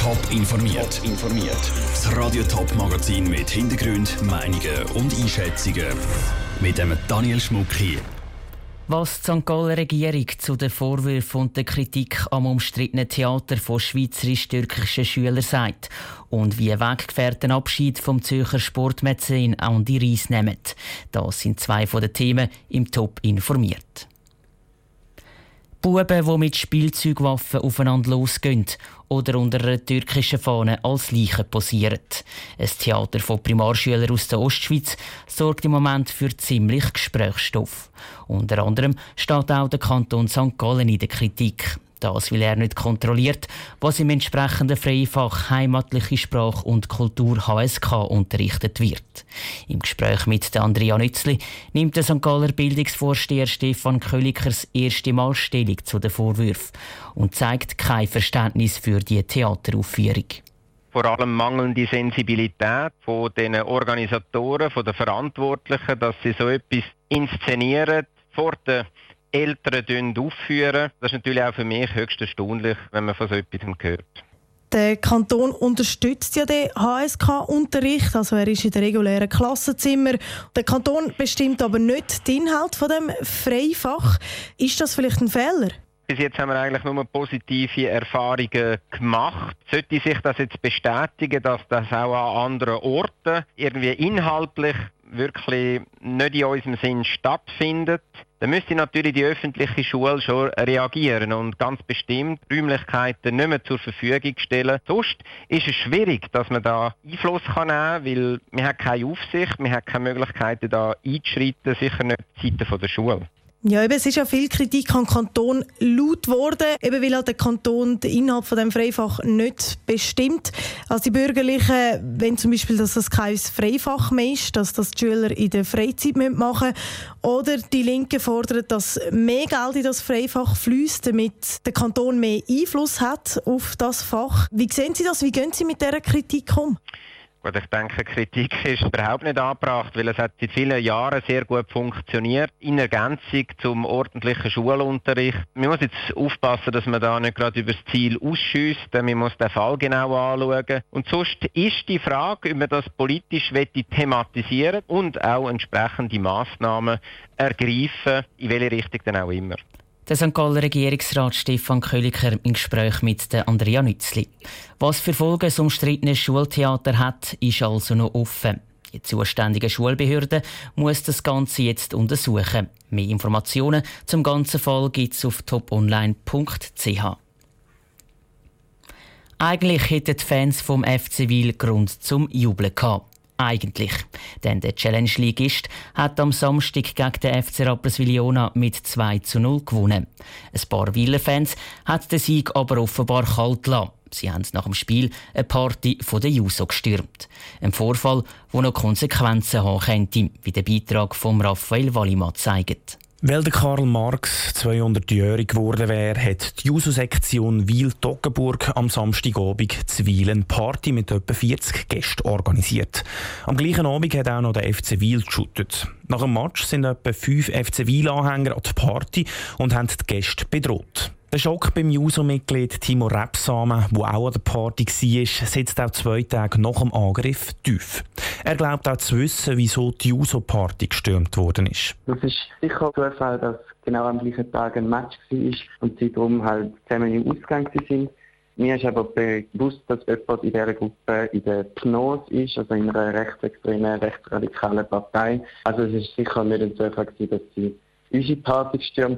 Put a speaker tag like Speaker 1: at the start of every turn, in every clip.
Speaker 1: Top informiert. informiert. Das Radio Top Magazin mit Hintergrund, Meinungen und Einschätzungen mit dem Daniel Schmuck hier.
Speaker 2: Was die St. Galler Regierung zu den Vorwürfen und der Kritik am umstrittenen Theater von schweizerisch-türkischen Schülern sagt und wie Weggefährten Abschied vom Zürcher Sportmäzen Andi Reis nehmen. Das sind zwei von den Themen im Top informiert. Buben, die mit Spielzeugwaffen aufeinander losgehen oder unter einer türkischen Fahne als Leichen posieren. Ein Theater von Primarschülern aus der Ostschweiz sorgt im Moment für ziemlich Gesprächsstoff. Unter anderem steht auch der Kanton St. Gallen in der Kritik. Das, weil er nicht kontrolliert, was im entsprechenden Freifach heimatliche Sprache und Kultur HSK unterrichtet wird. Im Gespräch mit Andrea Nützli nimmt der St. Galler Bildungsvorsteher Stefan Köllikers erste Mal Stellung zu den Vorwürfen und zeigt kein Verständnis für die Theateraufführung
Speaker 3: vor allem mangelnde Sensibilität von den Organisatoren, von den Verantwortlichen, dass sie so etwas inszenieren vor den Eltern aufführen. Das ist natürlich auch für mich höchst erstaunlich, wenn man von so etwas hört.
Speaker 4: Der Kanton unterstützt ja den HSK-Unterricht, also er ist in den regulären Klassenzimmer. Der Kanton bestimmt aber nicht den Inhalt von dem Freifach. Ist das vielleicht ein Fehler?
Speaker 3: Bis jetzt haben wir eigentlich nur positive Erfahrungen gemacht. Sollte sich das jetzt bestätigen, dass das auch an anderen Orten irgendwie inhaltlich wirklich nicht in unserem Sinn stattfindet, dann müsste natürlich die öffentliche Schule schon reagieren und ganz bestimmt Räumlichkeiten nicht mehr zur Verfügung stellen. Sonst ist es schwierig, dass man da Einfluss kann nehmen kann, weil man hat keine Aufsicht, man hat keine Möglichkeiten da einzuschreiten, sicher nicht die Seite der Schule.
Speaker 4: Ja, eben, es ist ja viel Kritik am Kanton laut geworden, eben weil halt der Kanton den Inhalt von dem Freifach nicht bestimmt. Also die Bürgerlichen, wenn zum Beispiel, dass das kein Freifach mehr ist, dass das die Schüler in der Freizeit machen müssen, oder die Linken fordern, dass mehr Geld in das Freifach fließt, damit der Kanton mehr Einfluss hat auf das Fach. Wie sehen Sie das? Wie gehen Sie mit dieser Kritik um?
Speaker 3: Gut, ich denke, Kritik ist überhaupt nicht angebracht, weil es hat seit vielen Jahren sehr gut funktioniert, in Ergänzung zum ordentlichen Schulunterricht. Man muss jetzt aufpassen, dass man da nicht gerade über das Ziel ausschießt, man muss den Fall genau anschauen. Und sonst ist die Frage, ob man das politisch thematisieren und auch entsprechende Massnahmen ergreifen, in welche Richtung dann auch immer.
Speaker 2: Der St. Galler Regierungsrat Stefan Köliker im Gespräch mit Andrea Nützli. Was für Folgen das umstrittene Schultheater hat, ist also noch offen. Die zuständige Schulbehörde muss das Ganze jetzt untersuchen. Mehr Informationen zum ganzen Fall gibt es auf toponline.ch. Eigentlich hätten die Fans vom FC Wil Grund zum Jubeln gehabt. Eigentlich. Denn der Challenge Ligist hat am Samstag gegen den FC Rapperswil-Jona mit 2 zu 0 gewonnen. Ein paar Wieler-Fans hat den Sieg aber offenbar kalt gelassen. Sie haben nach dem Spiel eine Party von der Juso gestürmt. Ein Vorfall, der noch Konsequenzen haben könnte, wie der Beitrag von Raphael Wallimann zeigt.
Speaker 5: Weil der Karl Marx 200-jährig geworden wäre, hat die Juso-Sektion Wiel-Toggenburg am Samstagabend zu Party mit etwa 40 Gästen organisiert. Am gleichen Abend hat auch noch der FC Wiel geshootet. Nach dem Match sind etwa fünf FC Wiel-Anhänger an die Party und haben die Gäste bedroht. Der Schock beim Juso-Mitglied Timo Repsamen, der auch an der Party war, sitzt auch zwei Tage nach dem Angriff tief. Er glaubt auch zu wissen, wieso die Juso-Party gestürmt worden ist.
Speaker 6: Das ist sicher Zufall, dass genau am gleichen Tag ein Match war und sie darum halt zusammen im Ausgang sind. Mir ist aber bewusst, dass jemand in dieser Gruppe in der PNOS ist, also in einer rechtsextremen, rechtsradikalen Partei. Also es ist sicher nicht ein Zufall, dass sie unsere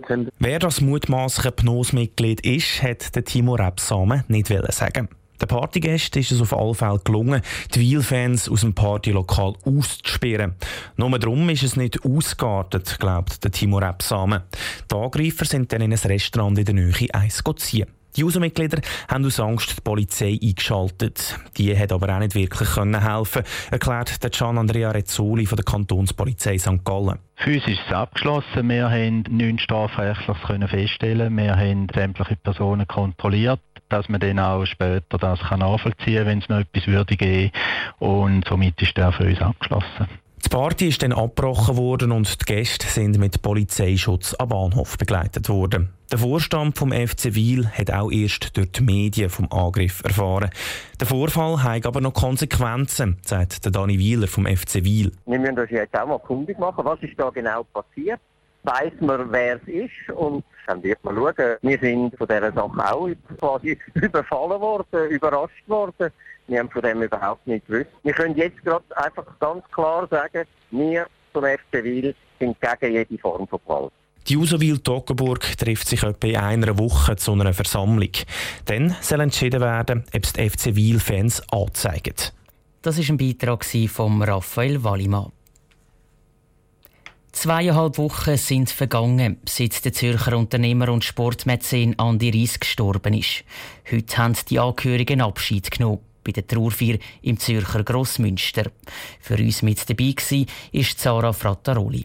Speaker 6: haben.
Speaker 5: Wer das mutmaßliche PNOS-Mitglied ist, hat der Timo Rebsamen nicht sagen. Den Partygästen ist es auf alle Fälle gelungen, die Wiel-Fans aus dem Partylokal auszusperren. Nur darum ist es nicht ausgeartet, glaubt der Timo Rebsamen. Die Angreifer sind dann in ein Restaurant in der Nähe eins ziehen. Die User-Mitglieder haben aus Angst die Polizei eingeschaltet. Die hat aber auch nicht wirklich helfen erklärt der Gian Andrea Rezzoli von der Kantonspolizei St. Gallen.
Speaker 7: Für uns ist es abgeschlossen. Wir haben neun Strafrechtler feststellen. Wir haben sämtliche Personen kontrolliert dass man dann auch später das nachvollziehen kann, wenn es noch etwas würde geben. Und somit ist der für uns abgeschlossen.
Speaker 5: Die Party ist dann abgebrochen worden und die Gäste sind mit Polizeischutz am Bahnhof begleitet worden. Der Vorstand vom FC Wiel hat auch erst durch die Medien vom Angriff erfahren. Der Vorfall hat aber noch Konsequenzen, sagt der Dani Wieler vom FC Wiel.
Speaker 8: Wir müssen uns jetzt auch mal kundig machen, was ist da genau passiert. Weiß man, wer es ist und dann wird man schauen. Wir sind von dieser Sache auch quasi überfallen worden, überrascht worden. Wir haben von dem überhaupt nicht gewusst. Wir können jetzt gerade einfach ganz klar sagen, wir zum FC Wiel sind gegen jede Form von Gewalt.
Speaker 5: Die Usowil Toggenburg trifft sich etwa in einer Woche zu einer Versammlung. Dann soll entschieden werden, ob es die FC Wiel-Fans anzeigen.
Speaker 2: Das war ein Beitrag von Raphael Wallimann. Zweieinhalb Wochen sind vergangen, seit der Zürcher Unternehmer und Sportmäzen Andi Ries gestorben ist. Heute haben die Angehörigen Abschied genommen bei der Trauerfeier im Zürcher Grossmünster. Für uns mit dabei war Sarah Frattaroli.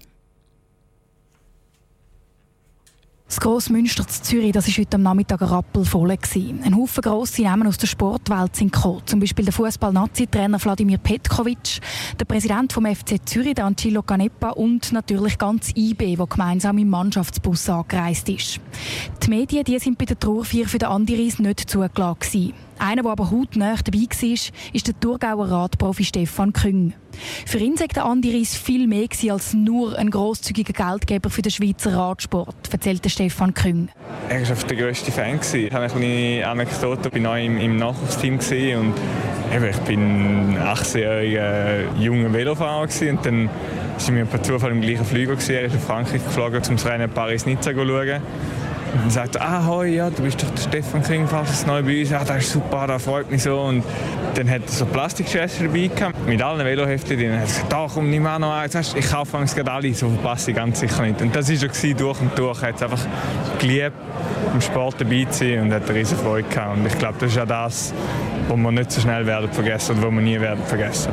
Speaker 9: Das Grossmünster zu Zürich, das war heute am Nachmittag ein Rappel voll. Ein Haufen grosse Namen aus der Sportwelt sind gekommen. Zum Beispiel der Fußball-Nazi-Trainer Wladimir Petkovic, der Präsident vom FC Zürich, der Angelo Canepa und natürlich ganz IB, der gemeinsam im Mannschaftsbus angereist ist. Die Medien die sind bei der Trauerfeier für den Andi Ries nicht zugelassen. Einer, der aber hautnah dabei war, ist der Thurgauer Radprofi Stefan Küng. Für ihn sagt Andi Ries viel mehr als nur ein grosszügiger Geldgeber für den Schweizer Radsport, erzählte Stefan Küng.
Speaker 10: Er war der grösste Fan. Ich habe eine kleine Anekdote. Ich war neu im, Nachwuchsteam und ich bin 18-jähriger junger Velofahrer und dann waren wir per Zufall im gleichen Flüger. Er ist nach Frankreich geflogen, um das Rennen Paris-Nizza zu schauen. Und sagt er, ah, hoi, ja, du bist doch der Stefan Kringfast neu bei uns. Ja, das ist super, das freut mich so. Und dann hat er so Plastikschässer dabei gehabt, mit allen Veloheften drin. Er hat gesagt, da komm, nimm auch noch eins. Ich kaufe gerade alle, so verpasse ich ganz sicher nicht. Und das war schon durch und durch. Er hat es einfach geliebt, im Sport dabei zu sein und hat eine riesige Freude gehabt. Und ich glaube, das ist ja das, was wir nicht so schnell werden vergessen und was wir nie werden vergessen.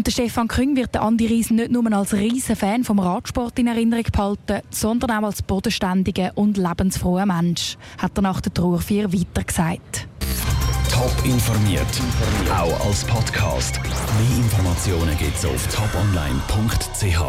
Speaker 9: Und der Stefan Küng wird Andi Ries nicht nur als riesen Fan vom Radsport in Erinnerung behalten, sondern auch als bodenständiger und lebensfroher Mensch, hat er nach der Trauerfeier weiter gesagt.
Speaker 1: Top informiert, auch als Podcast. Mehr Informationen gibt es auf toponline.ch.